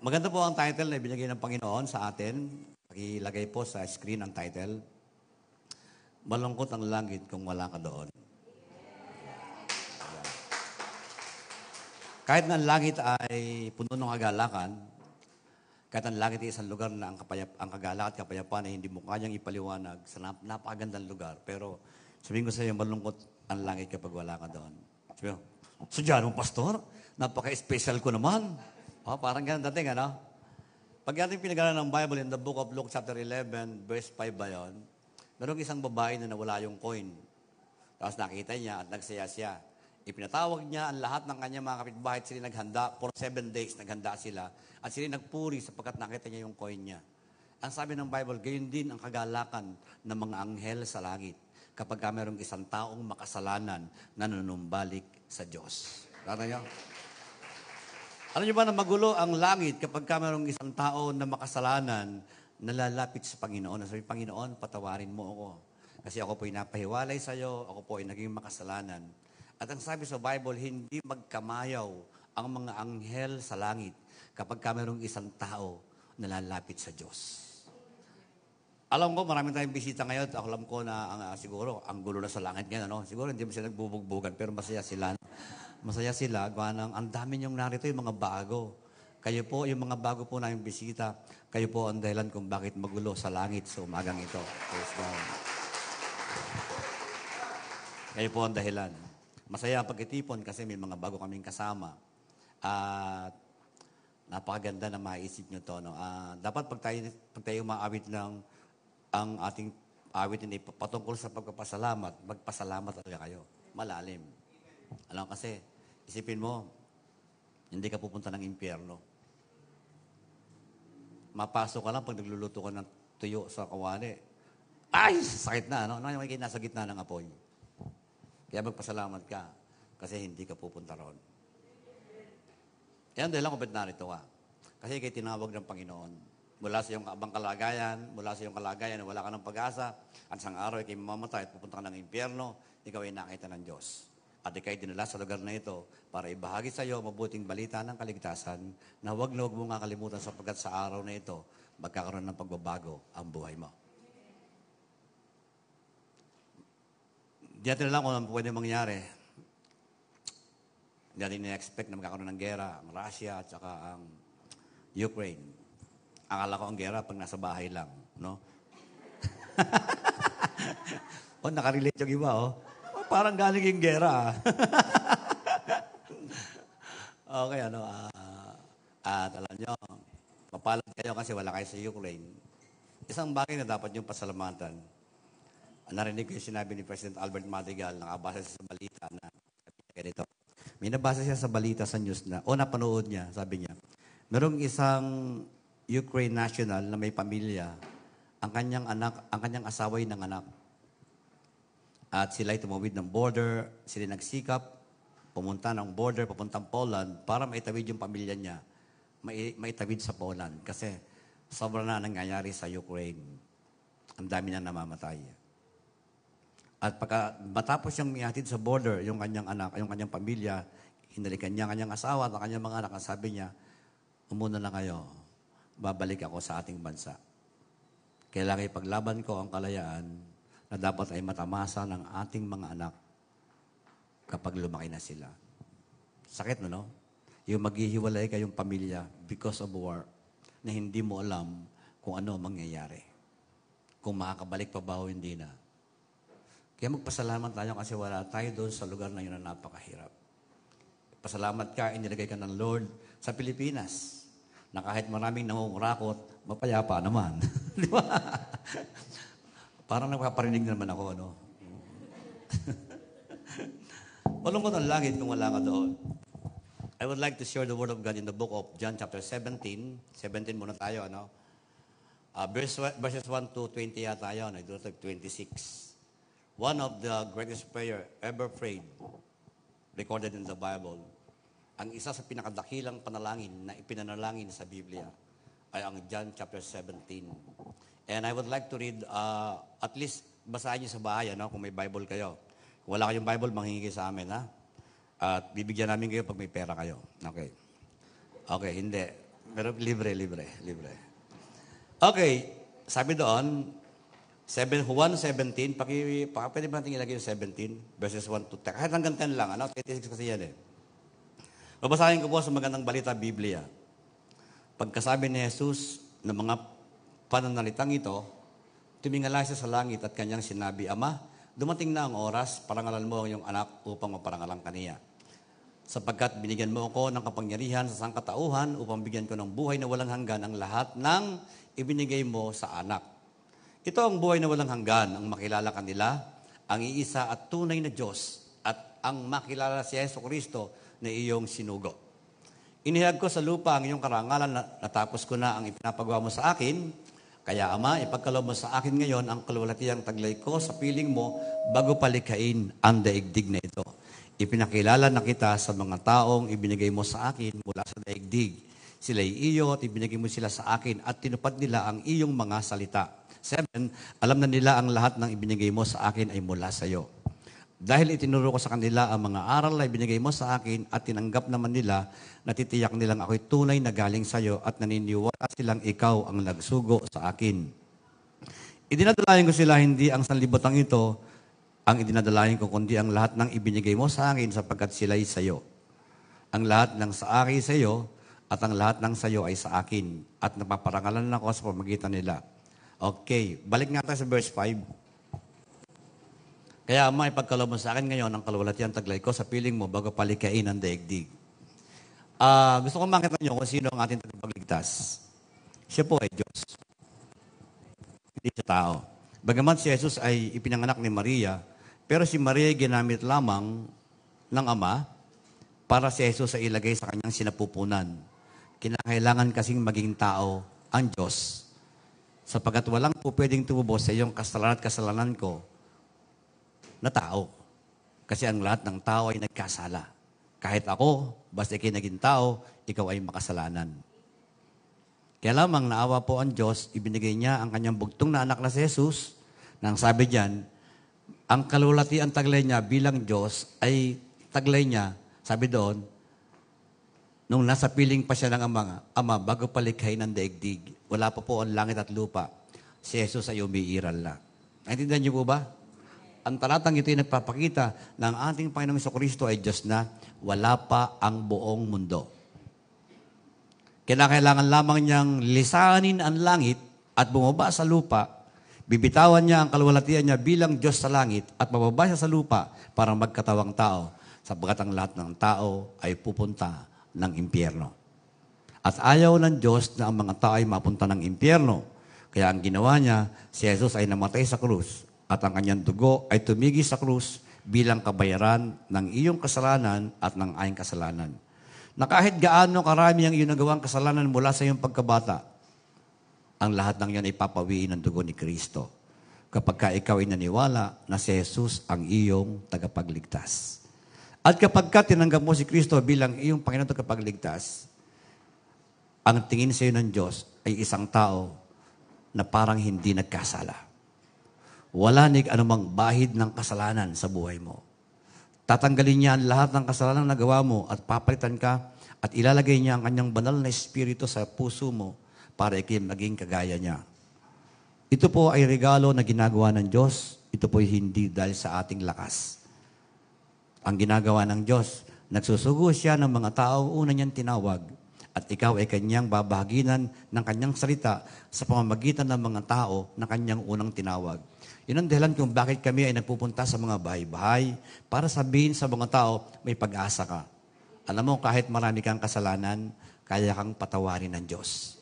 Maganda po ang title na ibinigay ng Panginoon sa atin. Pakilagay po sa screen ang title. Malungkot ang langit kung wala ka doon. Kahit na ang langit ay puno ng kagalakan, kahit ang langit ay isang lugar na ang, kapayap, ang kagalakan at kapayapaan ay hindi mo kanyang ipaliwanag sa nap- napakagandang lugar. Pero sabihin ko sa iyo, malungkot ang langit kapag wala ka doon. Sabi ko, so dyan, pastor, napaka-special ko naman. Oh, parang ganun dating, ano? Pag ating pinag ng Bible in the book of Luke chapter 11, verse 5 ba yun? Merong isang babae na nawala yung coin. Tapos nakita niya at nagsaya siya. Ipinatawag niya ang lahat ng kanyang mga kapitbahay sila naghanda. For seven days, naghanda sila. At sila nagpuri sapagkat nakita niya yung coin niya. Ang sabi ng Bible, gayon din ang kagalakan ng mga anghel sa langit kapag ka mayroong isang taong makasalanan na nanunumbalik sa Diyos. Tata niyo? Alam niyo ba na magulo ang langit kapag ka mayroong isang tao na makasalanan na lalapit sa Panginoon. Sabi, Panginoon, patawarin mo ako. Kasi ako po ay napahiwalay sa iyo, ako po ay naging makasalanan. At ang sabi sa Bible, hindi magkamayaw ang mga anghel sa langit kapag ka mayroong isang tao na lalapit sa Diyos. Alam ko, maraming tayong bisita ngayon. Ako alam ko na ang, ah, siguro, ang gulo na sa langit ngayon. Ano? Siguro hindi mo sila nagbubugbugan, pero masaya sila. Masaya sila. Gawa ng, ang dami niyong narito yung mga bago. Kayo po, yung mga bago po namin bisita, kayo po ang dahilan kung bakit magulo sa langit sa umagang ito. Praise God. Kayo po ang dahilan. Masaya ang pagkitipon kasi may mga bago kaming kasama. At napakaganda na maisip nyo to. No? Ah, dapat pag tayo, pag tayo maawit ng ang ating awitin ay patungkol sa pagpapasalamat, magpasalamat talaga kayo. Malalim. Alam kasi, isipin mo, hindi ka pupunta ng impyerno. Mapasok ka lang pag nagluluto ka ng tuyo sa kawali. Ay! Sakit na, no? Ano yung nasa gitna ng apoy? Kaya magpasalamat ka kasi hindi ka pupunta roon. Yan dahil lang kung ba't narito ka. Kasi kay tinawag ng Panginoon. Mula sa iyong abang kalagayan, mula sa iyong kalagayan wala ka ng pag-asa, at isang araw ay mamamatay at pupunta ka ng impyerno, ikaw ay nakita ng Diyos. At ikay dinala sa lugar na ito para ibahagi sa iyo mabuting balita ng kaligtasan na huwag na huwag mo nga kalimutan sapagkat sa araw na ito, magkakaroon ng pagbabago ang buhay mo. Di natin alam kung ano pwede mangyari. Hindi natin na-expect na magkakaroon ng gera ang Russia at saka ang Ukraine. Akala ko ang gera pag nasa bahay lang, no? oh, nakarelate yung iba, oh. Parang galing yung gera. ah. okay, ano, ah, at alam nyo, mapalad kayo kasi wala kayo sa Ukraine. Isang bagay na dapat yung pasalamatan. Narinig ko yung sinabi ni President Albert Madigal, nakabasa siya sa balita na ganito. May nabasa siya sa balita sa news na, o napanood niya, sabi niya, merong isang Ukraine national na may pamilya, ang kanyang anak, ang kanyang asaway ng anak. At sila ay tumawid ng border, sila nagsikap, pumunta ng border, papuntang Poland, para maitawid yung pamilya niya, mai, maitawid sa Poland. Kasi sobrang na nangyayari sa Ukraine. Ang dami na namamatay. At pagka matapos siyang mihatid sa border, yung kanyang anak, yung kanyang pamilya, hinalikan niya kanyang asawa at ang kanyang mga anak, ang sabi niya, umuna na kayo, babalik ako sa ating bansa. Kailangan ipaglaban ko ang kalayaan na dapat ay matamasa ng ating mga anak kapag lumaki na sila. Sakit no, no? Yung maghihiwalay kayong pamilya because of war na hindi mo alam kung ano mangyayari. Kung makakabalik pa ba o hindi na. Kaya magpasalamat tayo kasi wala tayo doon sa lugar na yun na napakahirap. Pasalamat ka, inilagay ka ng Lord sa Pilipinas na kahit maraming nangungurakot, mapayapa naman. Di ba? Parang nakaparinig naman ako, no? Malungkot ang langit kung wala ka doon. I would like to share the Word of God in the book of John chapter 17. 17 muna tayo, ano? Uh, verse, verses 1 to 20 yata yun. I do 26. One of the greatest prayer ever prayed, recorded in the Bible. Ang isa sa pinakadakilang panalangin na ipinanalangin sa Biblia ay ang John chapter 17. And I would like to read, uh, at least basahin niyo sa bahay, ano, kung may Bible kayo. Kung wala kayong Bible, manghingi sa amin, ha? At bibigyan namin kayo pag may pera kayo. Okay. Okay, hindi. Pero libre, libre, libre. Okay, sabi doon, 7, 1.17, paki, paki, pwede ba natin ilagay yung 17 verses 1 to 10? Kahit hanggang 10 lang, ano? 36 kasi yan eh. Babasahin ko po sa magandang balita, Biblia. Pagkasabi ni Jesus ng mga pananalitang ito, tumingala siya sa langit at kanyang sinabi, Ama, dumating na ang oras, parangalan mo ang iyong anak upang maparangalan kaniya. Sapagkat binigyan mo ako ng kapangyarihan sa sangkatauhan upang bigyan ko ng buhay na walang hanggan ang lahat ng ibinigay mo sa anak ito ang buhay na walang hanggan, ang makilala kanila, ang iisa at tunay na Diyos, at ang makilala si Yeso Kristo na iyong sinugo. Inihag ko sa lupa ang iyong karangalan, natapos ko na ang ipinapagawa mo sa akin, kaya Ama, ipagkaloob mo sa akin ngayon ang kalwalatiyang taglay ko sa piling mo bago palikain ang daigdig na ito. Ipinakilala na kita sa mga taong ibinigay mo sa akin mula sa daigdig. Sila'y iyo at ibinigay mo sila sa akin at tinupad nila ang iyong mga salita Seven, alam na nila ang lahat ng ibinigay mo sa akin ay mula sa iyo. Dahil itinuro ko sa kanila ang mga aral na ibinigay mo sa akin at tinanggap naman nila, natitiyak nilang ako'y tunay na galing sa iyo at naniniwala silang ikaw ang nagsugo sa akin. Idinadalayan ko sila hindi ang sanlibutan ito, ang idinadalayan ko kundi ang lahat ng ibinigay mo sa akin sapagkat sila'y sa iyo. Ang lahat ng sa akin sa iyo at ang lahat ng sa iyo ay sa akin at napaparangalan ako sa pamagitan nila. Okay, balik nga tayo sa verse 5. Kaya ama, ipagkalob mo sa akin ngayon ang kalwalatian taglay ko sa piling mo bago palikain ang daigdig. Uh, gusto ko makita nyo kung sino ang ating tagapagligtas. Siya po ay Diyos. Hindi siya tao. Bagamat si Jesus ay ipinanganak ni Maria, pero si Maria ay ginamit lamang ng Ama para si Jesus ay ilagay sa kanyang sinapupunan. Kinakailangan kasing maging tao ang Diyos Sapagat walang po pwedeng tumubos sa iyong kasalanan at kasalanan ko na tao. Kasi ang lahat ng tao ay nagkasala. Kahit ako, basta ikay naging tao, ikaw ay makasalanan. Kaya lamang naawa po ang Diyos, ibinigay niya ang kanyang bugtong na anak na si Jesus, nang sabi diyan, ang kalulati ang taglay niya bilang Diyos ay taglay niya, sabi doon, nung nasa piling pa siya ng ama, ama bago palikhay ng daigdig, wala pa po ang langit at lupa, si Jesus ay umiiral na. Naintindihan niyo po ba? Ang talatang ito ay nagpapakita ng ating Panginoong Kristo ay Diyos na wala pa ang buong mundo. Kailangan lamang niyang lisanin ang langit at bumaba sa lupa, bibitawan niya ang kalwalatian niya bilang Diyos sa langit at bababa siya sa lupa para magkatawang tao sapagkat ang lahat ng tao ay pupunta ng impyerno. At ayaw ng Diyos na ang mga tao ay mapunta ng impyerno. Kaya ang ginawa niya, si Jesus ay namatay sa krus at ang kanyang dugo ay tumigi sa krus bilang kabayaran ng iyong kasalanan at ng aking kasalanan. Na kahit gaano karami ang iyong nagawang kasalanan mula sa iyong pagkabata, ang lahat ng iyon ay papawiin ng dugo ni Kristo kapag ka ikaw ay naniwala na si Jesus ang iyong tagapagligtas. At kapag ka tinanggap mo si Kristo bilang iyong Panginoon at kapagligtas, ang tingin sa iyo ng Diyos ay isang tao na parang hindi nagkasala. Wala nig anumang bahid ng kasalanan sa buhay mo. Tatanggalin niya ang lahat ng kasalanan na gawa mo at papalitan ka at ilalagay niya ang kanyang banal na espiritu sa puso mo para ikay maging kagaya niya. Ito po ay regalo na ginagawa ng Diyos. Ito po ay hindi dahil sa ating lakas ang ginagawa ng Diyos. Nagsusugo siya ng mga tao una niyang tinawag at ikaw ay kanyang babahaginan ng kanyang salita sa pamamagitan ng mga tao na kanyang unang tinawag. Yun ang dahilan kung bakit kami ay nagpupunta sa mga bahay-bahay para sabihin sa mga tao, may pag-asa ka. Alam mo, kahit marami kang kasalanan, kaya kang patawarin ng Diyos.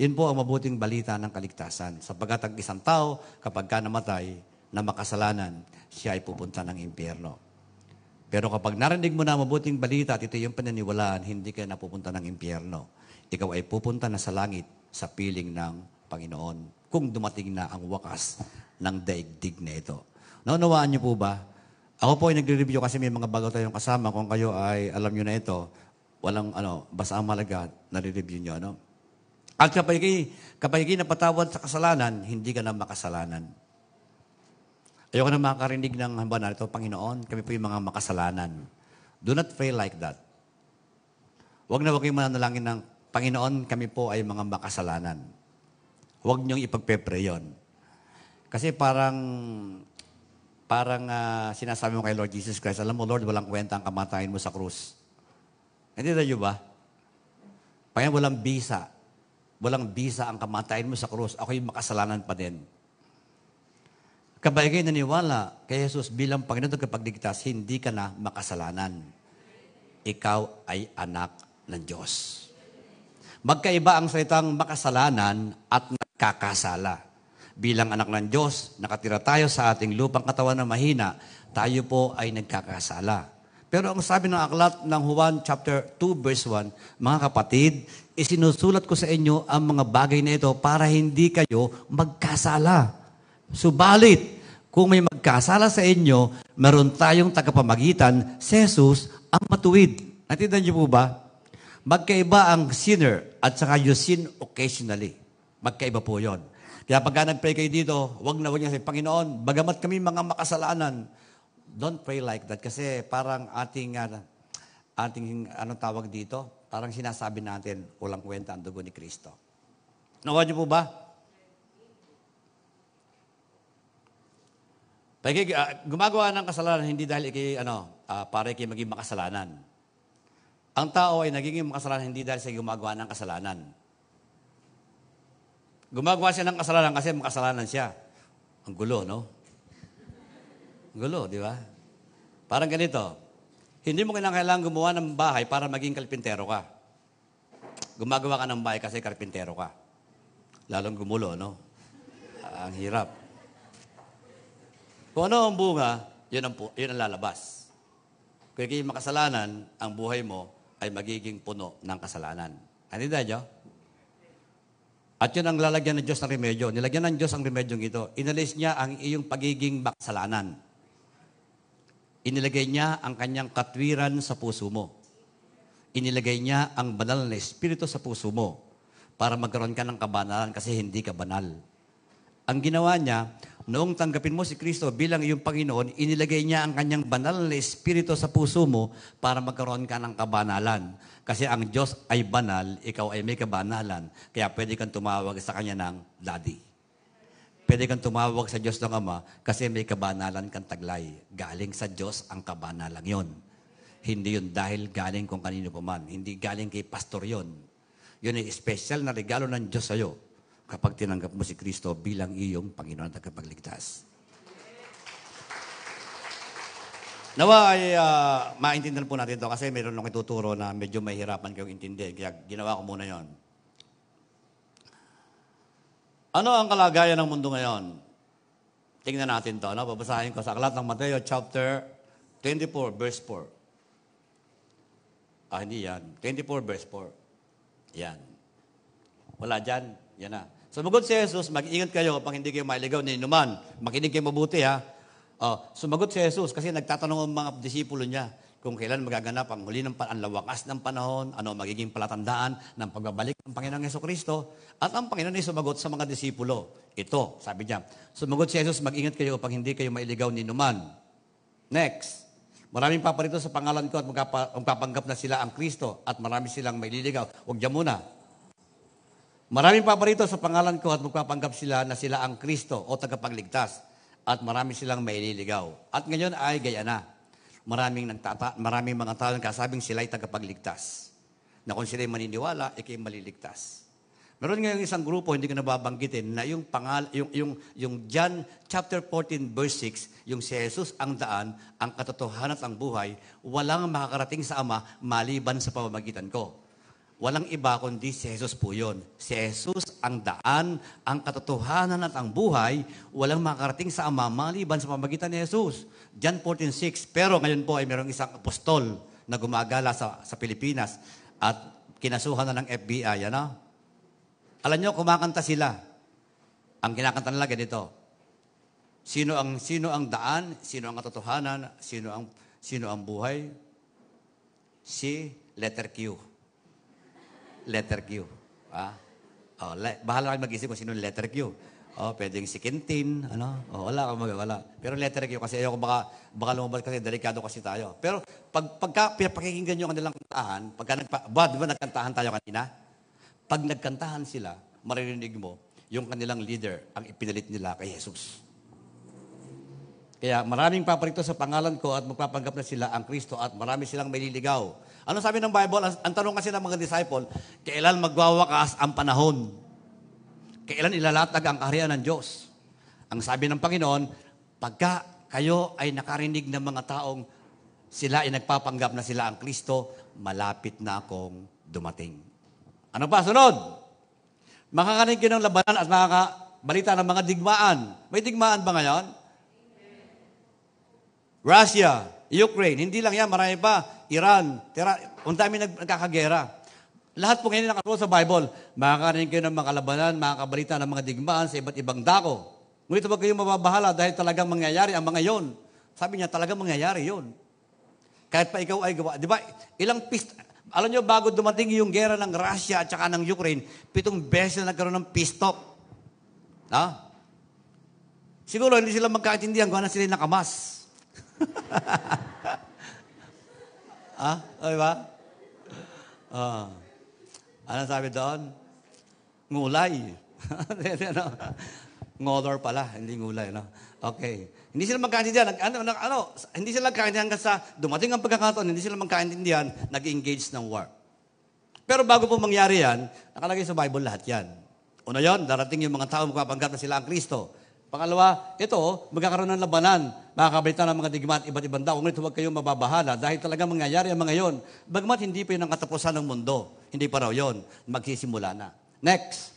Yun po ang mabuting balita ng kaligtasan. Sapagat ang isang tao, kapag ka namatay na makasalanan, siya ay pupunta ng impyerno. Pero kapag narinig mo na mabuting balita at ito yung pananiwalaan, hindi ka napupunta ng impyerno. Ikaw ay pupunta na sa langit sa piling ng Panginoon kung dumating na ang wakas ng daigdig na ito. Naunawaan niyo po ba? Ako po ay nagre-review kasi may mga bago tayong kasama. Kung kayo ay alam niyo na ito, walang ano, basta malaga, nare-review niyo. Ano? At kapag kapag napatawad sa kasalanan, hindi ka na makasalanan. Ayoko na makakarinig ng hamba na ito, Panginoon, kami po yung mga makasalanan. Do not pray like that. Huwag na huwag kayong mananalangin ng, Panginoon, kami po ay mga makasalanan. Huwag niyong ipagpepre yon. Kasi parang, parang uh, sinasabi mo kay Lord Jesus Christ, alam mo Lord, walang kwenta ang kamatayan mo sa krus. Hindi na ba? Panginoon, walang bisa. Walang bisa ang kamatayan mo sa krus. Ako'y makasalanan pa din. Kabay kayo naniwala kay Jesus bilang Panginoon at kapagligtas, hindi ka na makasalanan. Ikaw ay anak ng Diyos. Magkaiba ang salitang makasalanan at nakakasala. Bilang anak ng Diyos, nakatira tayo sa ating lupang katawan na mahina, tayo po ay nagkakasala. Pero ang sabi ng aklat ng Juan chapter 2 verse 1, mga kapatid, isinusulat ko sa inyo ang mga bagay na ito para hindi kayo magkasala. Subalit, kung may magkasala sa inyo, meron tayong tagapamagitan, si Jesus ang matuwid. Natindan niyo po ba? Magkaiba ang sinner at saka you sin occasionally. Magkaiba po yon. Kaya pagka nag-pray kayo dito, wag na wag niya sa Panginoon, bagamat kami mga makasalanan, don't pray like that kasi parang ating uh, ating anong tawag dito, parang sinasabi natin, walang kwenta ang dugo ni Kristo. Nawa niyo po ba? Pag uh, gumagawa ng kasalanan, hindi dahil ikay, ano, uh, para ikay maging makasalanan. Ang tao ay nagiging makasalanan hindi dahil sa gumagawa ng kasalanan. Gumagawa siya ng kasalanan kasi makasalanan siya. Ang gulo, no? Ang gulo, di ba? Parang ganito. Hindi mo kailangan gumawa ng bahay para maging kalpintero ka. Gumagawa ka ng bahay kasi karpintero ka. Lalong gumulo, no? ang hirap. Kung ano ang bunga, yun ang, yun ang lalabas. Kung kayo makasalanan, ang buhay mo ay magiging puno ng kasalanan. Ano nyo? At yun ang lalagyan ng Diyos ng remedyo. Nilagyan ng Diyos ang remedyong ito. Inalis niya ang iyong pagiging makasalanan. Inilagay niya ang kanyang katwiran sa puso mo. Inilagay niya ang banal na espiritu sa puso mo para magkaroon ka ng kabanalan kasi hindi ka banal. Ang ginawa niya, noong tanggapin mo si Kristo bilang iyong Panginoon, inilagay niya ang kanyang banal na espiritu sa puso mo para magkaroon ka ng kabanalan. Kasi ang Diyos ay banal, ikaw ay may kabanalan. Kaya pwede kang tumawag sa Kanya ng Daddy. Pwede kang tumawag sa Diyos ng Ama kasi may kabanalan kang taglay. Galing sa Diyos ang kabanalan yon. Hindi yun dahil galing kung kanino pa man. Hindi galing kay pastor yon. Yun ay special na regalo ng Diyos sa'yo kapag tinanggap mo si Kristo bilang iyong Panginoon at tagapagligtas. Nawa ay uh, maintindihan po natin ito kasi mayroon nung ituturo na medyo mahirapan kayong intindi. Kaya ginawa ko muna yon. Ano ang kalagayan ng mundo ngayon? Tingnan natin to. No? Babasahin ko sa aklat ng Mateo chapter 24 verse 4. Ah, hindi yan. 24 verse 4. Yan. Wala dyan. Yan na. Sumagot si Jesus, mag-ingat kayo pag hindi kayo mailigaw ni inuman. Makinig kayo mabuti ha. Oh, sumagot si Jesus kasi nagtatanong ang mga disipulo niya kung kailan magaganap ang huli ng ang ng panahon, ano magiging palatandaan ng pagbabalik ng Panginoong Yeso Kristo. At ang Panginoon ay sumagot sa mga disipulo. Ito, sabi niya, sumagot si Jesus, mag-ingat kayo pag hindi kayo mailigaw ni inuman. Next, maraming paparito sa pangalan ko at magpapanggap na sila ang Kristo at marami silang maililigaw. Huwag dyan muna. Maraming paparito sa pangalan ko at magpapanggap sila na sila ang Kristo o tagapagligtas at marami silang maililigaw. At ngayon ay gaya na. Maraming, nagtata, maraming mga tao kasabing sila ay tagapagligtas. Na kung sila ay maniniwala, ikay maliligtas. Meron ngayon isang grupo, hindi ko nababanggitin, na yung, pangal, yung, yung, yung John chapter 14 verse 6, yung si Jesus ang daan, ang katotohanan at ang buhay, walang makakarating sa Ama maliban sa pamamagitan ko. Walang iba kundi si Jesus po yun. Si Jesus ang daan, ang katotohanan at ang buhay, walang makarating sa Ama maliban sa pamagitan ni Jesus. John 14.6, pero ngayon po ay mayroong isang apostol na gumagala sa, sa Pilipinas at kinasuhan na ng FBI. Ano? Alam nyo, kumakanta sila. Ang kinakanta nila ganito. Sino ang sino ang daan, sino ang katotohanan, sino ang sino ang buhay? Si letter Q letter Q. Ah? Oh, le- bahala kayo mag-isip kung sino letter Q. Oh, pwedeng si Quintin, ano? Oh, wala akong magawala. Pero letter Q kasi ayoko baka baka lumabas kasi delikado kasi tayo. Pero pag pagka pinapakinggan niyo ang kanilang kantahan, pagka nagpa, ba, di ba nagkantahan tayo kanina? Pag nagkantahan sila, maririnig mo, yung kanilang leader, ang ipinalit nila kay Jesus. Kaya maraming paparito sa pangalan ko at magpapanggap na sila ang Kristo at marami silang may liligaw. Ano sabi ng Bible? Ang, tanong kasi ng mga disciple, kailan magwawakas ang panahon? Kailan ilalatag ang kaharian ng Diyos? Ang sabi ng Panginoon, pagka kayo ay nakarinig ng mga taong sila ay nagpapanggap na sila ang Kristo, malapit na akong dumating. Ano pa? Sunod! Makakarinig ng labanan at makakabalita ng mga digmaan. May digmaan ba ngayon? Russia, Ukraine, hindi lang yan, marami pa. Iran, tira, ang dami nag, nagkakagera. Lahat po ngayon nakasulat sa Bible, makakarinig kayo ng mga labanan, makakabalita ng mga digmaan sa iba't ibang dako. Ngunit huwag kayong mababahala dahil talagang mangyayari ang mga yon. Sabi niya, talagang mangyayari yon. Kahit pa ikaw ay gawa. Di ba, ilang pist... Alam niyo, bago dumating yung gera ng Russia at saka ng Ukraine, pitong beses na nagkaroon ng peace talk. Ha? Siguro hindi sila magkaintindihan kung ano sila nakamas. ah, di ba? Ah. Ano sabi doon? Ngulay. ano? Ngodor pala, hindi ngulay. No? Okay. Hindi sila magkaintindihan. Ano, ano, ano, hindi sila magkaintindihan kasi dumating ang pagkakataon, hindi sila magkaintindihan, nag-engage ng war. Pero bago po mangyari yan, nakalagay sa Bible lahat yan. Una yon, darating yung mga tao magpapanggap na sila ang Kristo. Pangalawa, ito, magkakaroon ng labanan. Makakabalita ng mga digmaan iba't ibang daw. Ngunit huwag kayong mababahala dahil talaga mangyayari ang mga yon. Bagmat hindi pa yun ang katapusan ng mundo. Hindi pa raw yon. Magsisimula na. Next.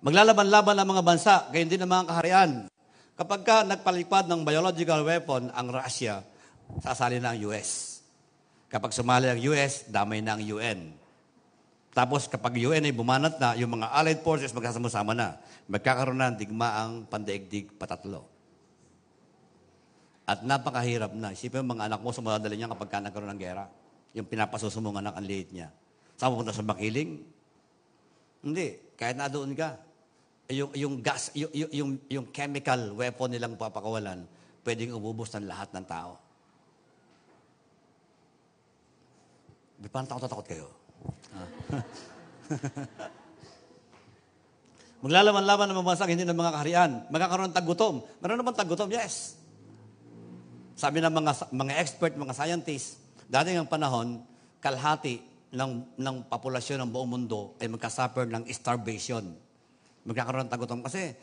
Maglalaban-laban ang mga bansa, gayon din ang mga kaharian. Kapag ka nagpalipad ng biological weapon ang Russia, sasali na ang US. Kapag sumali ang US, damay na ang UN. Tapos kapag UN ay bumanat na, yung mga allied forces magkasama-sama na. Magkakaroon na ng digmaang pandaigdig patatlo. At napakahirap na. Isipin mga anak mo, sumadali niya kapag ka nagkaroon ng gera. Yung pinapasusumo anak ang liit niya. Saan pupunta sa makiling? Hindi. Kahit na doon ka. Yung, yung gas, yung, yung, yung chemical weapon nilang papakawalan, pwedeng ububos ng lahat ng tao. Di pa takot-takot kayo? Maglalaman-laman ng mga bansa, hindi ng mga kaharian. Magkakaroon ng taggutom. Meron naman taggutom? Yes. Sabi ng mga, mga expert, mga scientists, dating ang panahon, kalhati ng, ng populasyon ng buong mundo ay magkasuffer ng starvation. Magkakaroon ng taggutom. Kasi,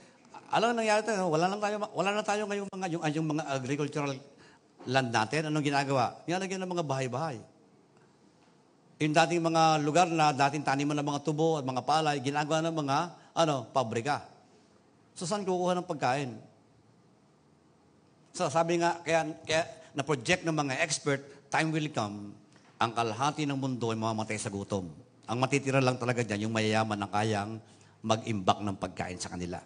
alam na nangyari tayo, wala na tayo, wala na tayo ngayong mga, yung, yung mga agricultural land natin. Anong ginagawa? Nilalagyan ng mga bahay-bahay. Yung dating mga lugar na dating taniman ng mga tubo at mga palay, ginagawa ng mga ano, pabrika. So, saan kukuha ng pagkain? So, sabi nga, kaya, kaya na-project ng mga expert, time will come, ang kalahati ng mundo ay mamamatay sa gutom. Ang matitira lang talaga dyan, yung mayayaman na kayang mag-imbak ng pagkain sa kanila.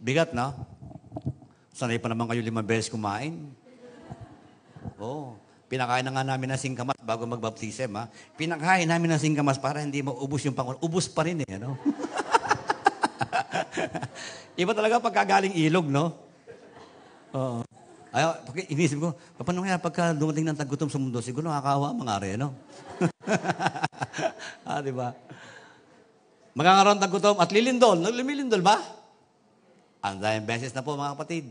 Bigat, na? Sanay pa naman kayo limang beses kumain. Oh. Pinakain na nga namin ng singkamas bago magbaptism, ha? Pinakain namin ng singkamas para hindi maubos yung pangulo. Ubus pa rin, eh, ano? Iba talaga pagkagaling ilog, no? Oo. Ay, inisip ko, paano kaya pagka dumating ng tagutom sa mundo, siguro nakakawa mga are, no? ah, di ba? Magkakaroon ng tagutom at lilindol. Lumilindol ba? Ang dahil beses na po, mga kapatid.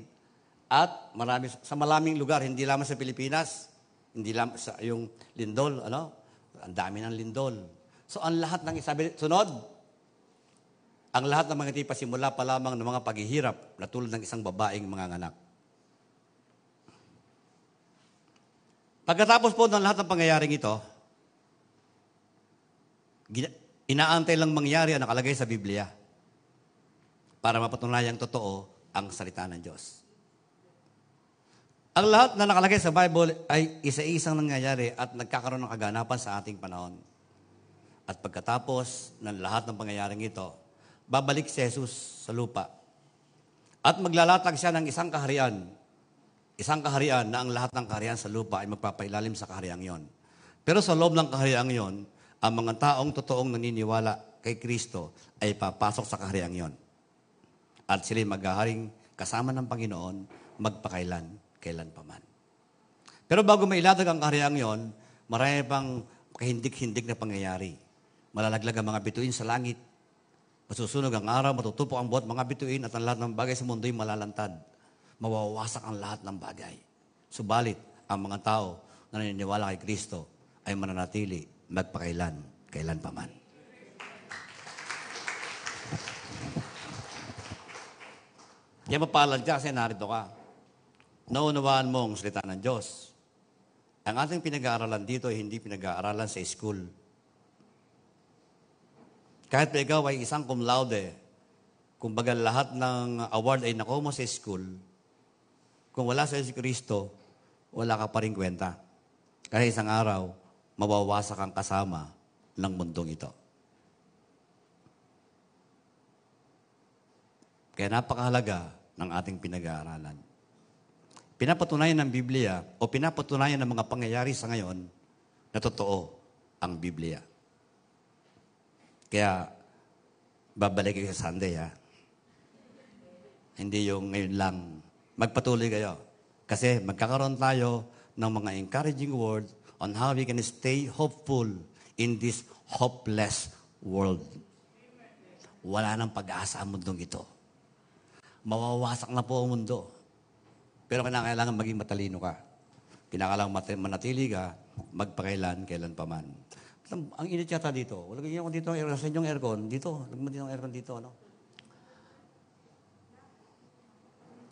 At marami, sa malaming lugar, hindi lamang sa Pilipinas, hindi lang sa yung lindol, ano? Ang dami ng lindol. So ang lahat ng isabi, sunod, ang lahat ng mga tipa simula pa lamang ng mga paghihirap na tulad ng isang babaeng mga anak. Pagkatapos po ng lahat ng pangyayaring ito, inaantay lang mangyari ang nakalagay sa Biblia para mapatunayang totoo ang salita ng Diyos. Ang lahat na nakalagay sa Bible ay isa-isang nangyayari at nagkakaroon ng kaganapan sa ating panahon. At pagkatapos ng lahat ng pangyayaring ito, babalik si Jesus sa lupa. At maglalatag siya ng isang kaharian. Isang kaharian na ang lahat ng kaharian sa lupa ay magpapailalim sa kahariang yon. Pero sa loob ng kahariang yon, ang mga taong totoong naniniwala kay Kristo ay papasok sa kahariang yon. At sila maghaharing kasama ng Panginoon magpakailan kailan pa man. Pero bago mailatag ang kahariang yon, marami pang kahindik-hindik na pangyayari. Malalaglag ang mga bituin sa langit. Masusunog ang araw, matutupok ang buhat mga bituin at ang lahat ng bagay sa mundo ay malalantad. Mawawasak ang lahat ng bagay. Subalit, ang mga tao na naniniwala kay Kristo ay mananatili magpakailan, kailan pa man. Kaya mapalad ka kasi narito ka. Naunawaan mo ang salita ng Diyos. Ang ating pinag-aaralan dito ay hindi pinag-aaralan sa school. Kahit pa ikaw ay isang cum laude, kumbaga lahat ng award ay nakuha mo sa school, kung wala sa si Kristo, wala ka pa rin kwenta. Kasi isang araw, mawawasak ang kasama ng mundong ito. Kaya napakahalaga ng ating pinag-aaralan. Pinapatunayan ng Biblia o pinapatunayan ng mga pangyayari sa ngayon na totoo ang Biblia. Kaya, babalik kayo sa Sunday, ha? Hindi yung ngayon lang. Magpatuloy kayo. Kasi magkakaroon tayo ng mga encouraging words on how we can stay hopeful in this hopeless world. Wala nang pag-asa ang mundong ito mawawasak na po ang mundo. Pero kailangan maging matalino ka. Kinakailangan manatili ka, magpakailan, kailan pa man. Ang init yata dito. Wala ganyan ko dito ng. Sa inyong aircon, dito. Lagman din ng aircon dito, ano?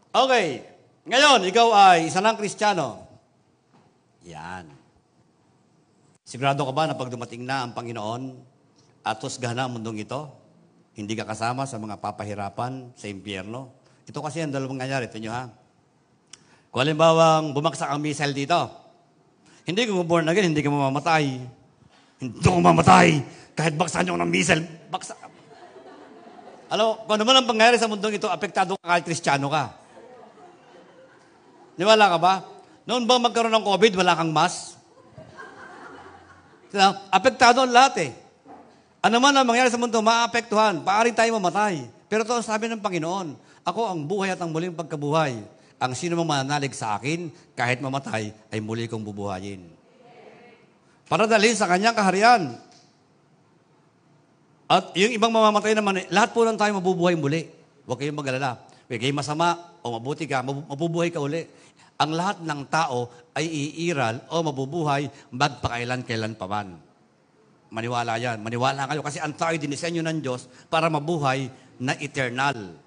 Okay. Ngayon, ikaw ay isa ng Kristiyano. Yan. Sigurado ka ba na pag dumating na ang Panginoon at husgahan na ang mundong ito, hindi ka kasama sa mga papahirapan sa impyerno? Ito kasi ang dalawang nangyari. Ito nyo ha. Kung halimbawa bumagsak ang missile dito, hindi ka born again, hindi ka mamamatay. Hindi ko mamamatay. Kahit baksan nyo ng missile, baksak. Alam kung ano man ang pangyayari sa mundong ito, apektado ka kahit kristyano ka. Niwala ka ba? Noon bang magkaroon ng COVID, wala kang mask? Apektado ang lahat eh. Ano man ang mangyari sa mundo, maapektuhan. Paaring tayo mamatay. Pero ito ang sabi ng Panginoon, ako ang buhay at ang muling pagkabuhay. Ang sino mang mananalig sa akin, kahit mamatay, ay muli kong bubuhayin. Para dalhin sa kanyang kaharian. At yung ibang mamamatay naman, lahat po lang tayo mabubuhay muli. Huwag kayong mag-alala. Huwag kayong masama o mabuti ka, mabubuhay ka uli. Ang lahat ng tao ay iiral o mabubuhay magpakailan kailan pa man. Maniwala yan. Maniwala kayo kasi ang tao dinisenyo ng Diyos para mabuhay na eternal.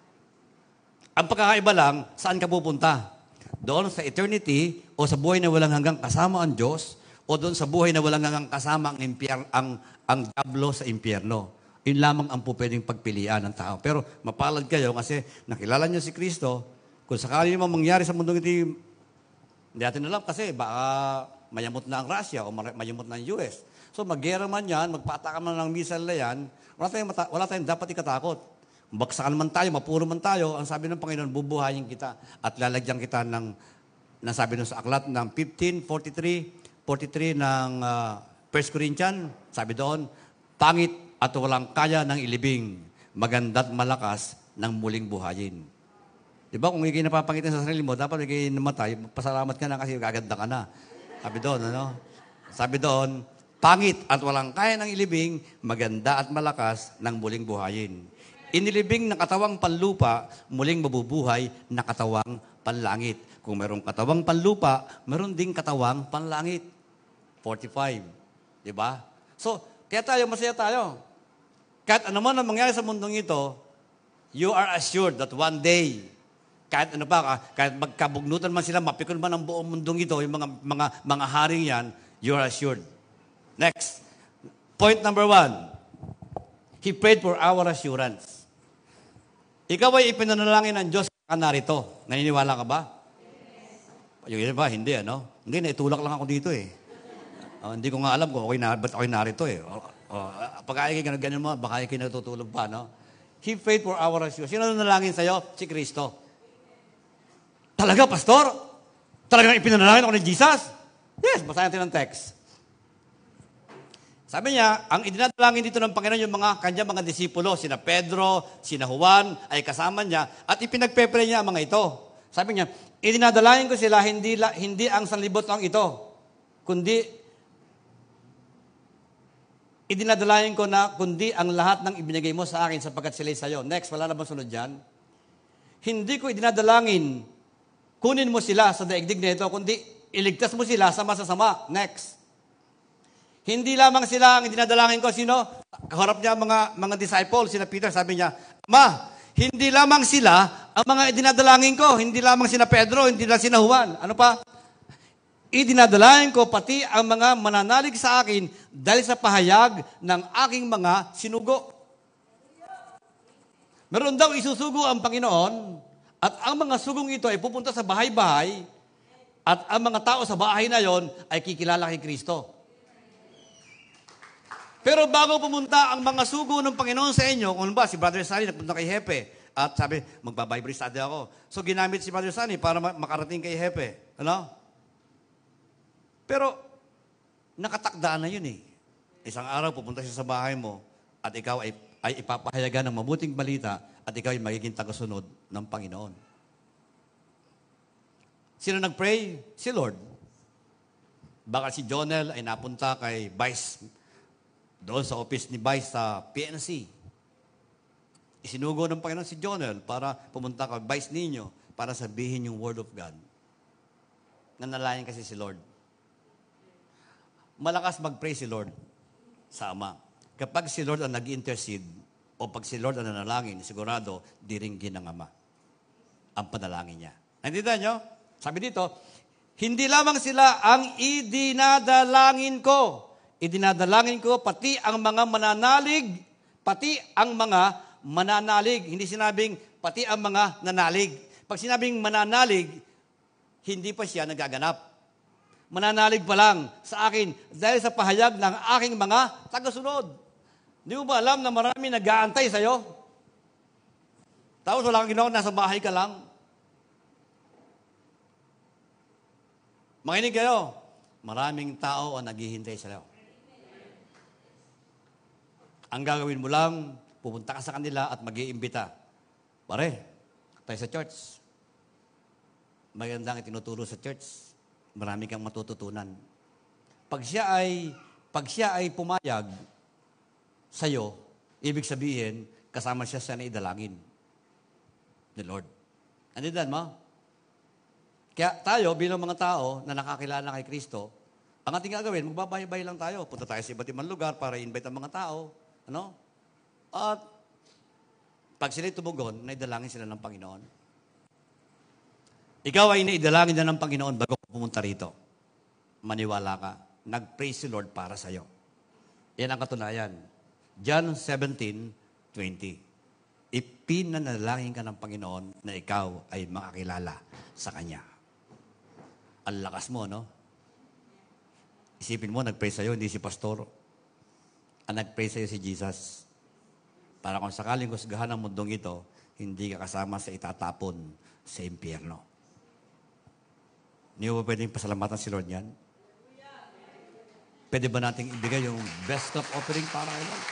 Ang pagkakaiba lang, saan ka pupunta? Doon sa eternity o sa buhay na walang hanggang kasama ang Diyos o doon sa buhay na walang hanggang kasama ang, impyer, ang, ang diablo sa impyerno. Yun lamang ang po pwedeng pagpilian ng tao. Pero mapalad kayo kasi nakilala niyo si Kristo. Kung sakali naman mangyari sa mundong ito, hindi natin alam kasi baka mayamot na ang Russia o mayamot na ang US. So maggera man yan, magpataka man ng missile na yan, wala tayong, mata- wala tayong dapat ikatakot. Baksakan man tayo, mapuro man tayo, ang sabi ng Panginoon, bubuhayin kita at lalagyan kita ng, nasabi nun sa aklat ng 1543, 43 ng uh, 1 Corinthians, sabi doon, pangit at walang kaya ng ilibing, maganda't malakas ng muling buhayin. Di ba? Kung ikay napapangitin sa sarili mo, dapat ikay namatay, pasalamat ka na kasi gaganda ka na. Sabi doon, ano? Sabi doon, pangit at walang kaya ng ilibing, maganda at malakas ng muling buhayin. Inilibing ng katawang panlupa, muling mabubuhay na katawang panlangit. Kung mayroong katawang panlupa, mayroon ding katawang panlangit. 45. Di ba? So, kaya tayo, masaya tayo. Kahit ano man ang mangyari sa mundong ito, you are assured that one day, kahit ano pa, kahit magkabugnutan man sila, mapikon man ang buong mundong ito, yung mga, mga, mga haring yan, you are assured. Next. Point number one. He prayed for our assurance. Ikaw ay ipinanalangin ng Diyos ka narito. Naniniwala ka ba? Yes. Yung iba, hindi, ano? Hindi, naitulak lang ako dito eh. Uh, hindi ko nga alam kung okay na, ba't ako'y narito eh. Uh, uh, pag ay kayo ganyan mo, baka kayo natutulog pa, no? He prayed for our assurance. Sino nanalangin sa'yo? Si Kristo. Talaga, pastor? Talagang ipinanalangin ako ni Jesus? Yes, basahin natin ang text. Sabi niya, ang idinadalangin dito ng Panginoon yung mga kanya mga disipulo, sina Pedro, sina Juan, ay kasama niya, at ipinagpepre niya ang mga ito. Sabi niya, idinadalangin ko sila, hindi, hindi ang sanlibot lang ito, kundi idinadalayan ko na kundi ang lahat ng ibinigay mo sa akin sapagkat sila'y sa'yo. Next, wala na bang sunod dyan? Hindi ko idinadalangin, kunin mo sila sa daigdig na ito, kundi iligtas mo sila sa masasama. Next. Hindi lamang sila ang dinadalangin ko. Sino? Kaharap niya mga, mga disciples, sina Peter, sabi niya, Ma, hindi lamang sila ang mga dinadalangin ko. Hindi lamang sina Pedro, hindi lang sina Juan. Ano pa? Idinadalangin ko pati ang mga mananalig sa akin dahil sa pahayag ng aking mga sinugo. Meron daw isusugo ang Panginoon at ang mga sugong ito ay pupunta sa bahay-bahay at ang mga tao sa bahay na yon ay kikilala kay Kristo. Pero bago pumunta ang mga sugo ng Panginoon sa inyo, kung ba si Brother Sally nagpunta kay Hepe at sabi, magbabible study ako. So ginamit si Brother Sally para makarating kay Hepe. Ano? Pero nakatakdaan na yun eh. Isang araw pupunta siya sa bahay mo at ikaw ay ay ipapahayagan ng mabuting balita at ikaw ay magiging tagasunod ng Panginoon. Sino nag-pray? Si Lord. Baka si Jonel ay napunta kay Vice, doon sa office ni Vice sa PNC. Isinugo ng Panginoon si Jonel para pumunta kay Vice ninyo para sabihin yung Word of God. Nanalayan kasi si Lord. Malakas mag-pray si Lord sa Ama. Kapag si Lord ang nag-intercede, o pag si Lord ang nanalangin, sigurado, diringgin ng Ama ang panalangin niya. Naintindihan nyo? Sabi dito, hindi lamang sila ang idinadalangin ko. Idinadalangin ko pati ang mga mananalig, pati ang mga mananalig. Hindi sinabing pati ang mga nanalig. Pag sinabing mananalig, hindi pa siya nagaganap. Mananalig pa lang sa akin dahil sa pahayag ng aking mga tagasunod. Di mo ba alam na marami nag-aantay sa'yo? Tapos wala kang ginawa, nasa bahay ka lang. Makinig kayo. Maraming tao ang naghihintay sa'yo. Ang gagawin mo lang, pupunta ka sa kanila at mag iimbita Pare, tayo sa church. Magandang itinuturo sa church. Marami kang matututunan. Pag siya ay, pag siya ay pumayag, sa'yo, ibig sabihin, kasama siya sa naidalangin ni Lord. Andiyan mo? Kaya tayo, bilang mga tao na nakakilala kay Kristo, ang ating gagawin, magbabayabay lang tayo. Punta tayo sa iba't ibang lugar para invite ang mga tao. Ano? At pag sila'y tumugon, naidalangin sila ng Panginoon. Ikaw ay naidalangin na ng Panginoon bago pumunta rito. Maniwala ka. Nag-praise si Lord para sa'yo. Yan ang katunayan. John 17, 20. Ipinanalangin ka ng Panginoon na ikaw ay makakilala sa Kanya. Ang lakas mo, no? Isipin mo, nag-pray sa'yo, hindi si pastor. Ang nag-pray sa'yo si Jesus. Para kung sakaling kusgahan ng mundong ito, hindi ka kasama sa itatapon sa impyerno. Hindi mo pwedeng pasalamatan si Lord yan? Pwede ba nating ibigay yung best cup offering para kay Lord?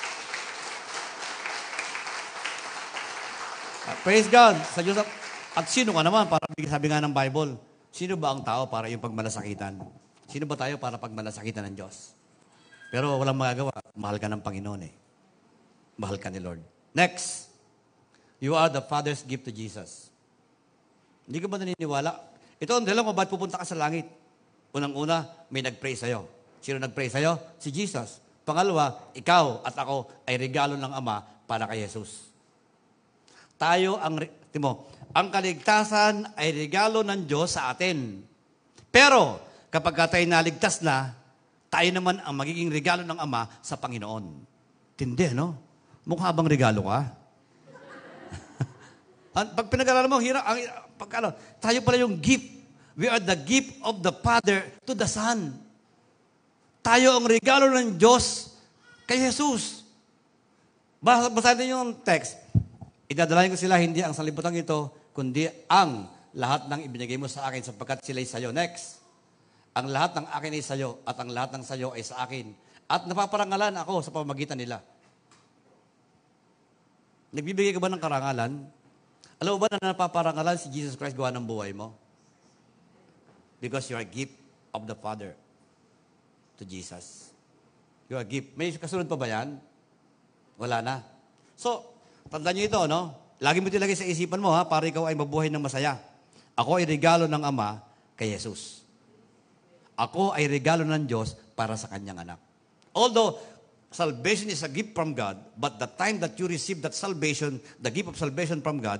Uh, praise God. Sa Diyos. At sino ka naman? Para sabi nga ng Bible, sino ba ang tao para yung pagmalasakitan? Sino ba tayo para pagmalasakitan ng Diyos? Pero walang magagawa. Mahal ka ng Panginoon eh. Mahal ka ni Lord. Next. You are the Father's gift to Jesus. Hindi ka ba naniniwala? Ito ang dahilan kung ba't pupunta ka sa langit. Unang-una, may nag-pray sa'yo. Sino nag-pray sa'yo? Si Jesus. Pangalawa, ikaw at ako ay regalo ng Ama para kay Jesus. Tayo ang, timo, ang kaligtasan ay regalo ng Diyos sa atin. Pero, kapag tayo naligtas na, tayo naman ang magiging regalo ng Ama sa Panginoon. Tindi, no? Mukha bang regalo ka? pag pinag-aralan mo, hirap, ang, pag, ano, tayo pala yung gift. We are the gift of the Father to the Son. Tayo ang regalo ng Diyos kay Jesus. Basahin yung text. Idadalayan ko sila hindi ang salibutan ito, kundi ang lahat ng ibinigay mo sa akin sapagkat sila ay sa'yo. Next. Ang lahat ng akin ay sa'yo at ang lahat ng sa'yo ay sa akin. At napaparangalan ako sa pamagitan nila. Nagbibigay ka ba ng karangalan? Alam mo ba na napaparangalan si Jesus Christ gawa ng buhay mo? Because you are a gift of the Father to Jesus. You are gift. May kasunod pa ba yan? Wala na. So, tandaan nyo ito, no? Lagi mo tilagay sa isipan mo, ha? Para ikaw ay mabuhay ng masaya. Ako ay regalo ng Ama kay Jesus. Ako ay regalo ng Diyos para sa kanyang anak. Although, salvation is a gift from God, but the time that you receive that salvation, the gift of salvation from God,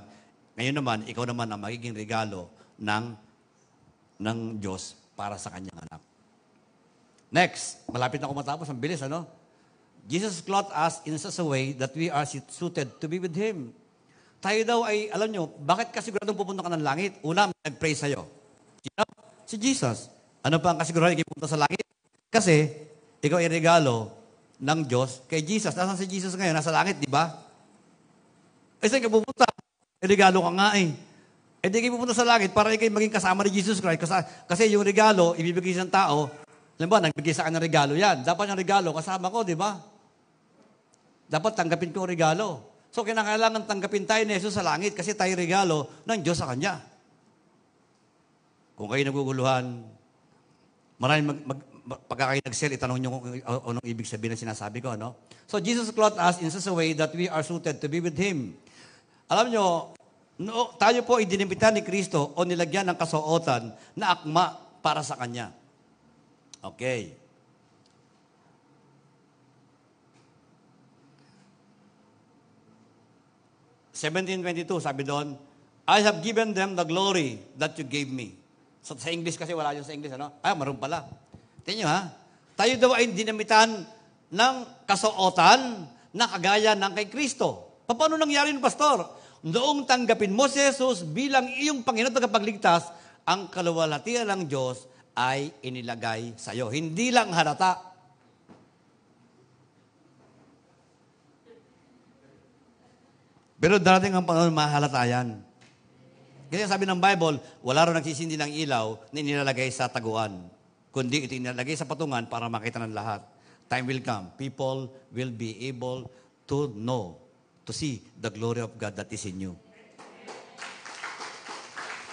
ngayon naman, ikaw naman ang magiging regalo ng, ng Diyos para sa kanyang anak. Next, malapit na ako matapos. Ang bilis, ano? Jesus clothed us in such a way that we are suited to be with Him. Tayo daw ay, alam nyo, bakit kasiguradong pupunta ka ng langit? Una, nag-pray sa'yo. Know? Si Jesus. Ano pa ang kasigurahan ikipunta sa langit? Kasi, ikaw ay regalo ng Diyos kay Jesus. Nasaan si Jesus ngayon? Nasa langit, di ba? Eh, saan ka pupunta? Eh, regalo ka nga eh. Eh, di kayo pupunta sa langit para ikaw maging kasama ni Jesus Christ. Kasi, kasi yung regalo, ibibigay sa tao, alam ba, nagbigay sa akin ng regalo yan. Dapat yung regalo, kasama ko, di ba? Dapat tanggapin ko regalo. So, kinakailangan tanggapin tayo ni Jesus sa langit kasi tayo regalo ng Diyos sa Kanya. Kung kayo naguguluhan, maraming mag, mag, pagka kayo nag-sell, itanong nyo kung anong ibig sabihin ng sinasabi ko, no? So, Jesus clothed us in such a way that we are suited to be with Him. Alam nyo, no, tayo po ay dinimitan ni Kristo o nilagyan ng kasuotan na akma para sa Kanya. Okay. Seventeen twenty-two, sabi doon, I have given them the glory that you gave me. So, sa English kasi wala yun sa English, ano? Ah, maroon pala. Tingnan ha? Tayo daw ay dinamitan ng kasuotan na kagaya ng kay Kristo. Paano nangyari ng pastor? Noong tanggapin mo si Jesus bilang iyong Panginoon at kapagligtas, ang kaluwalhatian ng Diyos ay inilagay sa iyo. Hindi lang halata. Pero darating ang panahon, mahalata yan. Kasi sabi ng Bible, wala rin nagsisindi ng ilaw na inilalagay sa taguan. Kundi ito inilalagay sa patungan para makita ng lahat. Time will come. People will be able to know to see the glory of God that is in you.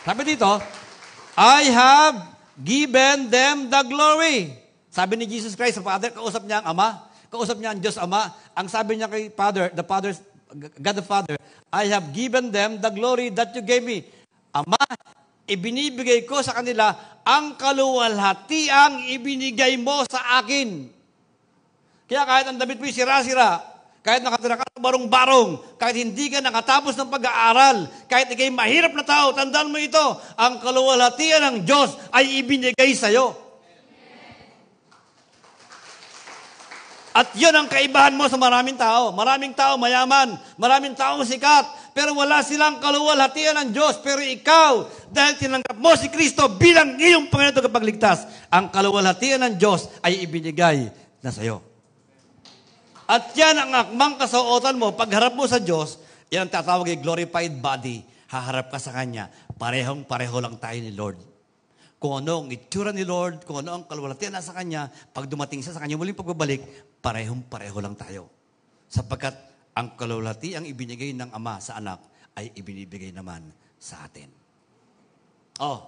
Sabi dito, I have given them the glory. Sabi ni Jesus Christ sa Father, kausap niya ang Ama, kausap niya ang Diyos Ama. Ang sabi niya kay Father, the Father, God the Father, I have given them the glory that you gave me. Ama, ibinibigay ko sa kanila ang kaluwalhatiang ibinigay mo sa akin. Kaya kahit ang damit mo sira-sira, kahit nakatira ka ng barong-barong, kahit hindi ka nakatapos ng pag-aaral, kahit ikay mahirap na tao, tandaan mo ito, ang kaluwalhatian ng Diyos ay ibinigay sa iyo. At yun ang kaibahan mo sa maraming tao. Maraming tao mayaman, maraming tao sikat, pero wala silang kaluwalhatian ng Diyos. Pero ikaw, dahil tinanggap mo si Kristo bilang iyong Panginoon kapagligtas, ang kaluwalhatian ng Diyos ay ibinigay na sa iyo. At yan ang akmang kasuotan mo. Pagharap mo sa Diyos, yan ang tatawag ay glorified body. Haharap ka sa Kanya. Parehong pareho lang tayo ni Lord. Kung ano ang itsura ni Lord, kung ano ang kalwalatian na sa Kanya, pag dumating siya sa Kanya muling pagbabalik, parehong pareho lang tayo. Sapagkat ang kalwalati ang ibinigay ng Ama sa anak ay ibinibigay naman sa atin. Oh,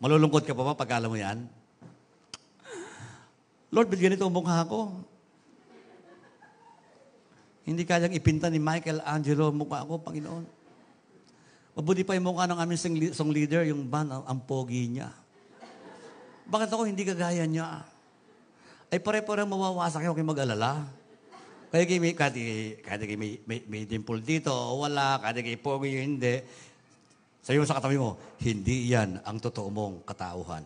malulungkot ka pa ba pag alam mo yan? Lord, bigyan ito ang mukha ko. Hindi kayang ipinta ni Michael Angelo mukha ako, Panginoon. Mabuti pa yung mukha ng aming song leader, yung band, ang, ang pogi niya. Bakit ako hindi kagaya niya? Ay pare-pare mawawasak kayo mag-alala. Kaya kayo may, kahit, kahit kayo may, may, may dimple dito, o wala, kahit kayo pogi, hindi. Sabi mo sa katabi mo, hindi yan ang totoo mong katauhan.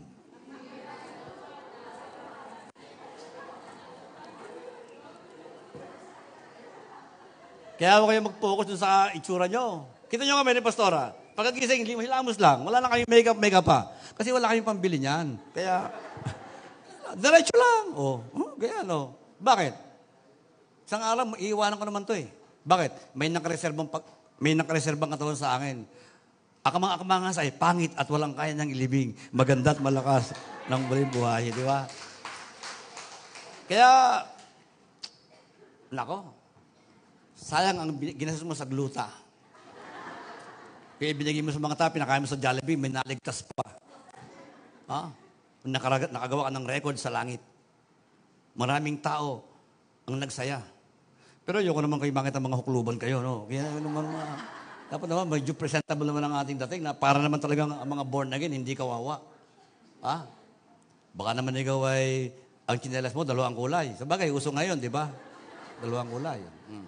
Kaya huwag kayo mag-focus sa itsura nyo. Kita nyo kami ni Pastora. Pagkagising, hilamos lang. Wala na kayong makeup, makeup pa. Kasi wala kayong pambili niyan. Kaya, diretso lang. Oh, oh ganyan, oh. Bakit? Isang araw, iiwanan ko naman to eh. Bakit? May nakareserbang, pag, may nakareserbang katawan sa akin. Akamang akamangas ay pangit at walang kaya ng ilibing. Maganda at malakas ng buhay buhay. Di ba? Kaya, nako, Sayang ang ginastos mo sa gluta. Kaya binigay mo sa mga tao, pinakain mo sa Jollibee, may naligtas pa. Ha? Nakaragat, nakagawa ka ng record sa langit. Maraming tao ang nagsaya. Pero ayoko naman kayo makita mga hukluban kayo, no? Kaya naman mga, dapat naman medyo presentable naman ang ating dating na para naman talagang ang mga born again, hindi kawawa. Ha? Baka naman ikaw ay, ang chinelas mo, dalawang kulay. Sabagay, uso ngayon, di ba? Dalawang kulay. Hmm.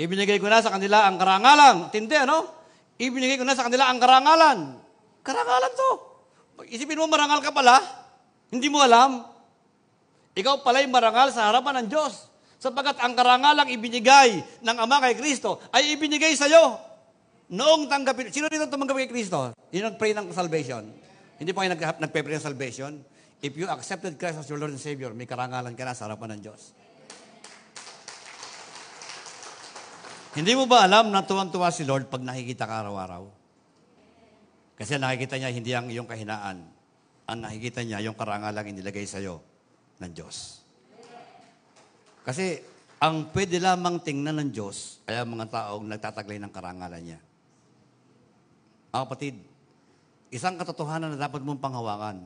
Ibinigay ko na sa kanila ang karangalan. Tindi, ano? Ibinigay ko na sa kanila ang karangalan. Karangalan to. Isipin mo, marangal ka pala. Hindi mo alam. Ikaw pala'y marangal sa harapan ng Diyos. Sapagkat ang karangalang ibinigay ng Ama kay Kristo ay ibinigay sa iyo. Noong tanggapin, sino dito tumanggap kay Kristo? Yung nag-pray ng salvation. Hindi pa kayo nag- nag-pray ng salvation. If you accepted Christ as your Lord and Savior, may karangalan ka na sa harapan ng Diyos. Hindi mo ba alam na tuwang-tuwa si Lord pag nakikita ka araw-araw? Kasi nakikita niya hindi ang iyong kahinaan. Ang nakikita niya yung karangalang inilagay sa iyo ng Diyos. Kasi ang pwede lamang tingnan ng Diyos ay ang mga taong nagtataglay ng karangalan niya. Mga kapatid, isang katotohanan na dapat mong panghawakan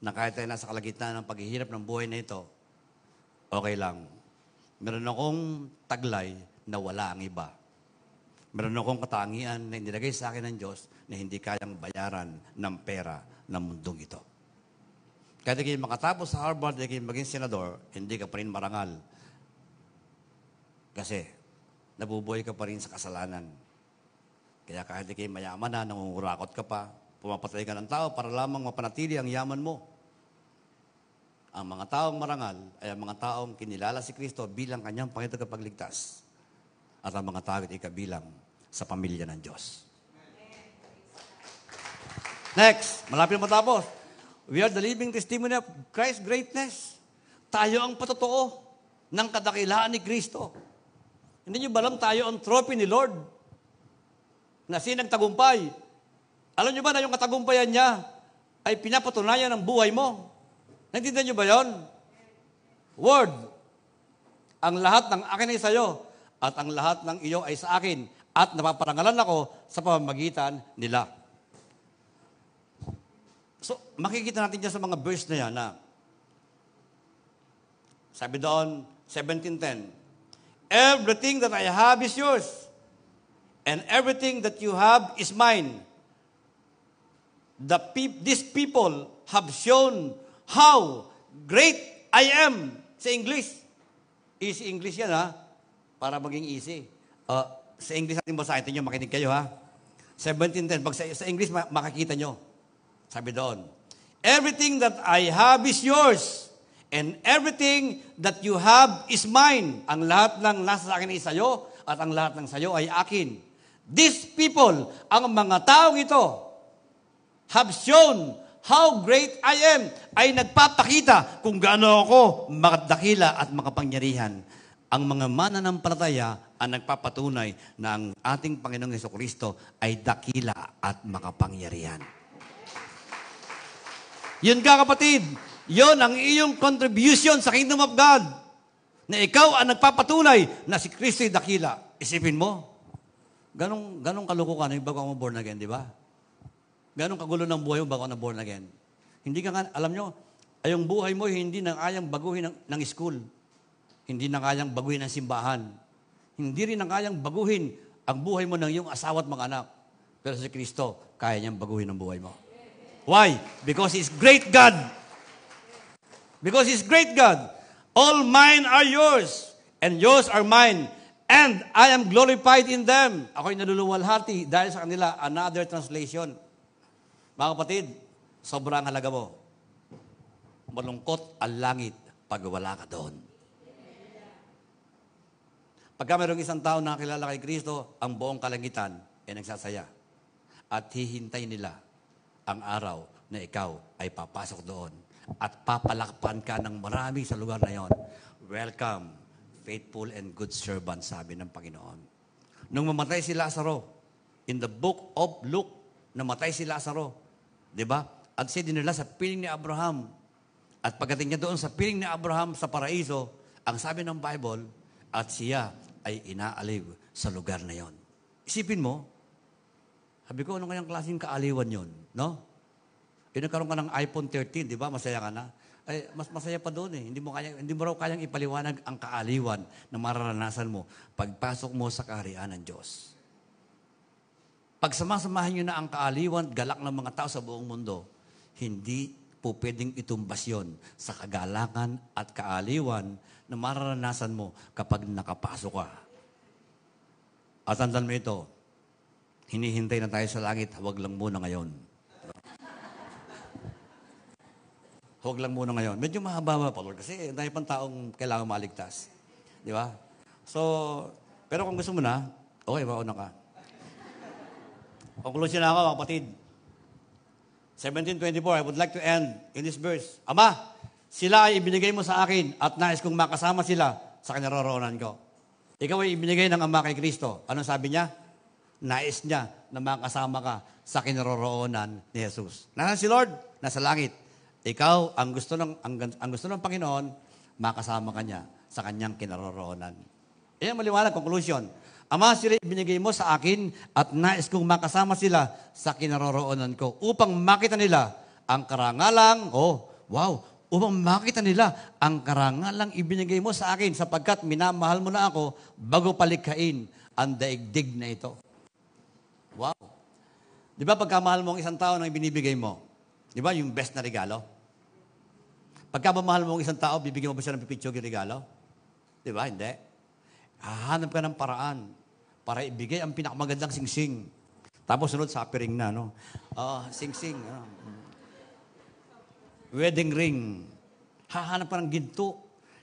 na kahit tayo nasa kalagitnaan ng paghihirap ng buhay na ito, okay lang. Meron akong taglay na wala ang iba. Meron akong katangian na inilagay sa akin ng Diyos na hindi kayang bayaran ng pera ng mundong ito. Kahit kayo makatapos sa Harvard, kayo maging senador, hindi ka pa rin marangal. Kasi, nabubuhay ka pa rin sa kasalanan. Kaya kahit di kayo mayaman na, nangungurakot ka pa, pumapatay ka ng tao para lamang mapanatili ang yaman mo. Ang mga taong marangal ay ang mga taong kinilala si Kristo bilang kanyang Panginoon kapagligtas. At ang mga tao ay kabilang sa pamilya ng Diyos. Next, malapit na matapos. We are the living testimony of Christ's greatness. Tayo ang patotoo ng kadakilaan ni Kristo. Hindi nyo ba alam tayo ang trophy ni Lord? Na sinagtagumpay. Alam nyo ba na yung katagumpayan niya ay pinapatunayan ng buhay mo? Naintindihan nyo ba yon? Word. Ang lahat ng akin ay sa'yo at ang lahat ng iyo ay sa akin at napaparangalan ako sa pamamagitan nila. So, makikita natin dyan sa mga verse na yan na sabi doon, 17.10, Everything that I have is yours, and everything that you have is mine. The pe- these people have shown how great I am. Sa English. Easy English yan ha. Para maging easy. Uh, sa English natin basahin nyo, makinig kayo ha. 17.10. Pag sa, sa English, makikita nyo. Sabi doon, Everything that I have is yours. And everything that you have is mine. Ang lahat ng nasa sa akin ay sayo, at ang lahat ng sayo ay akin. These people, ang mga taong ito, have shown how great I am, ay nagpapakita kung gaano ako makadakila at makapangyarihan. Ang mga mananampalataya ang nagpapatunay na ang ating Panginoong Yeso Kristo ay dakila at makapangyarihan. Yun ka kapatid, yun ang iyong contribution sa Kingdom of God. Na ikaw ang nagpapatunay na si Kristo ay dakila. Isipin mo, ganong, ganong kaluko ka na yung bago mo born again, di ba? Ganong kagulo ng buhay mo bago na born again. Hindi ka nga, alam nyo, ay yung buhay mo hindi na kayang baguhin ng, ng school. Hindi na kayang baguhin ng simbahan. Hindi rin na kayang baguhin ang buhay mo ng iyong asawa at mga anak. Pero si Kristo, kaya niyang baguhin ang buhay mo. Why? Because He's great God. Because He's great God. All mine are yours, and yours are mine. And I am glorified in them. Ako'y naluluwalhati dahil sa kanila. Another translation. Mga kapatid, sobrang halaga mo. Malungkot ang langit pag wala ka doon. Pagka mayroong isang tao na kilala kay Kristo, ang buong kalangitan ay nagsasaya. At hihintay nila ang araw na ikaw ay papasok doon at papalakpan ka ng marami sa lugar na yon. Welcome, faithful and good servant, sabi ng Panginoon. Nung mamatay si Lazaro, in the book of Luke, namatay si Lazaro. Di ba? At siya dinala sa piling ni Abraham. At pagdating niya doon sa piling ni Abraham sa paraiso, ang sabi ng Bible, at siya ay inaaliw sa lugar na yon. Isipin mo, sabi ko, anong kayang klaseng kaaliwan yon? No? E nagkaroon ka ng iPhone 13, di ba? Masaya ka na. Ay, mas masaya pa doon eh. Hindi mo, kaya, hindi mo raw kayang ipaliwanag ang kaaliwan na mararanasan mo pagpasok mo sa kaharian ng Diyos. Pag samasamahan nyo na ang kaaliwan, galak ng mga tao sa buong mundo, hindi po pwedeng itumbas yon sa kagalakan at kaaliwan na mararanasan mo kapag nakapasok ka. At tandaan mo ito, hinihintay na tayo sa langit, huwag lang muna ngayon. Huwag lang muna ngayon. Medyo mahaba pa, Lord, kasi dahil pang taong kailangan maligtas. Di ba? So, pero kung gusto mo na, okay, mauna ka. Conclusion na ako, kapatid. 1724, I would like to end in this verse. Ama, sila ay ibinigay mo sa akin at nais kong makasama sila sa kinaroroonan ko. Ikaw ay ibinigay ng Ama kay Kristo. Anong sabi niya? Nais niya na makasama ka sa kinaroroonan ni Jesus. Nasaan si Lord? Nasa langit. Ikaw, ang gusto ng, ang, ang gusto ng Panginoon, makasama ka niya sa kanyang kinaroroonan. Iyan maliwanag, conclusion. Ama, sila ibinigay mo sa akin at nais kong makasama sila sa kinaroroonan ko upang makita nila ang karangalang, oh, wow, upang makita nila ang karangalang ibinigay mo sa akin sapagkat minamahal mo na ako bago palikhain ang daigdig na ito. Wow. Di ba pagkamahal mo ang isang tao nang binibigay mo, Di ba? Yung best na regalo. Pagka mamahal mo ang isang tao, bibigyan mo ba siya ng pipitsog yung regalo? Di ba? Hindi. Hahanap ka ng paraan para ibigay ang pinakamagandang singsing. Tapos sunod sa piring na, no? Uh, sing-sing. Ano? Wedding ring. Hahanap ka ng ginto.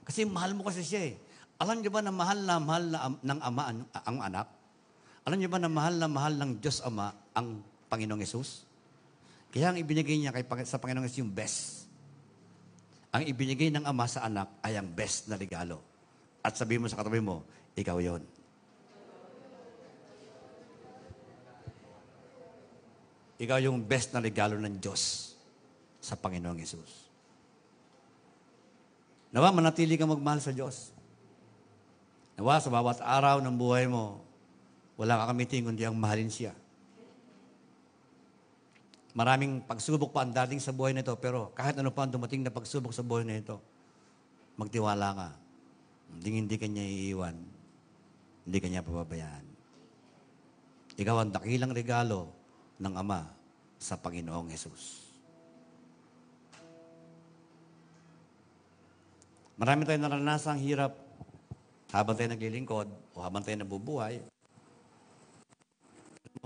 Kasi mahal mo kasi siya eh. Alam niyo ba na mahal na mahal na ng ama ang, ang anak? Alam niyo ba na mahal na mahal ng Diyos Ama ang Panginoong Yesus? Kaya ang ibinigay niya kay, sa Panginoon is yung best. Ang ibinigay ng Ama sa anak ay ang best na regalo. At sabi mo sa katabi mo, ikaw yon. Ikaw yung best na regalo ng Diyos sa Panginoong Yesus. Nawa, manatili kang magmahal sa Diyos. Nawa, sa bawat araw ng buhay mo, wala ka kamiting kundi ang mahalin siya. Maraming pagsubok pa ang dating sa buhay nito, pero kahit ano pa ang dumating na pagsubok sa buhay na ito, magtiwala ka. Hindi hindi kanya iiwan. Hindi kanya pababayaan. Ikaw ang dakilang regalo ng Ama sa Panginoong Yesus. Marami tayong naranasang hirap habang tayo naglilingkod o habang tayo nabubuhay.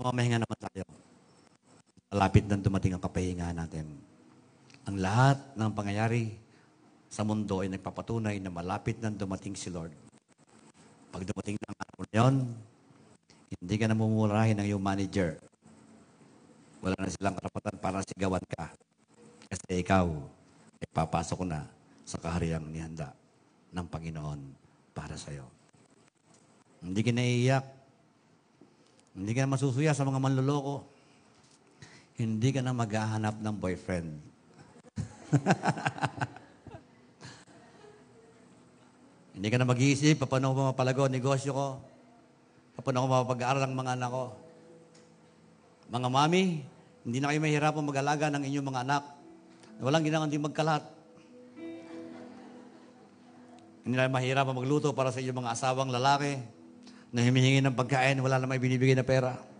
Mamahinga naman tayo malapit nang dumating ang kapahinga natin. Ang lahat ng pangyayari sa mundo ay nagpapatunay na malapit nang dumating si Lord. Pag dumating ng araw na yun, hindi ka na mumurahin ng iyong manager. Wala na silang karapatan para sigawan ka. Kasi ikaw ay papasok na sa kahariang nihanda ng Panginoon para sa iyo. Hindi ka naiiyak. Hindi ka na masusuya sa mga manloloko hindi ka na maghahanap ng boyfriend. hindi ka na mag-iisip, paano ko mapalago negosyo ko? Paano ko mapag-aaral ang mga anak ko? Mga mami, hindi na kayo mahirapan mag-alaga ng inyong mga anak. Walang ginawang hindi magkalat. Hindi na mahirapan magluto para sa inyong mga asawang lalaki na humihingi ng pagkain, wala na may binibigay na pera.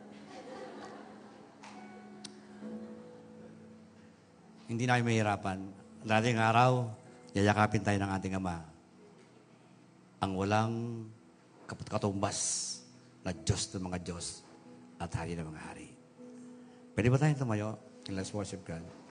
hindi na kayo mahirapan. Dating araw, yayakapin tayo ng ating Ama. Ang walang katumbas na Diyos ng mga Diyos at Hari ng mga Hari. Pwede ba tayong tumayo? Let's worship God.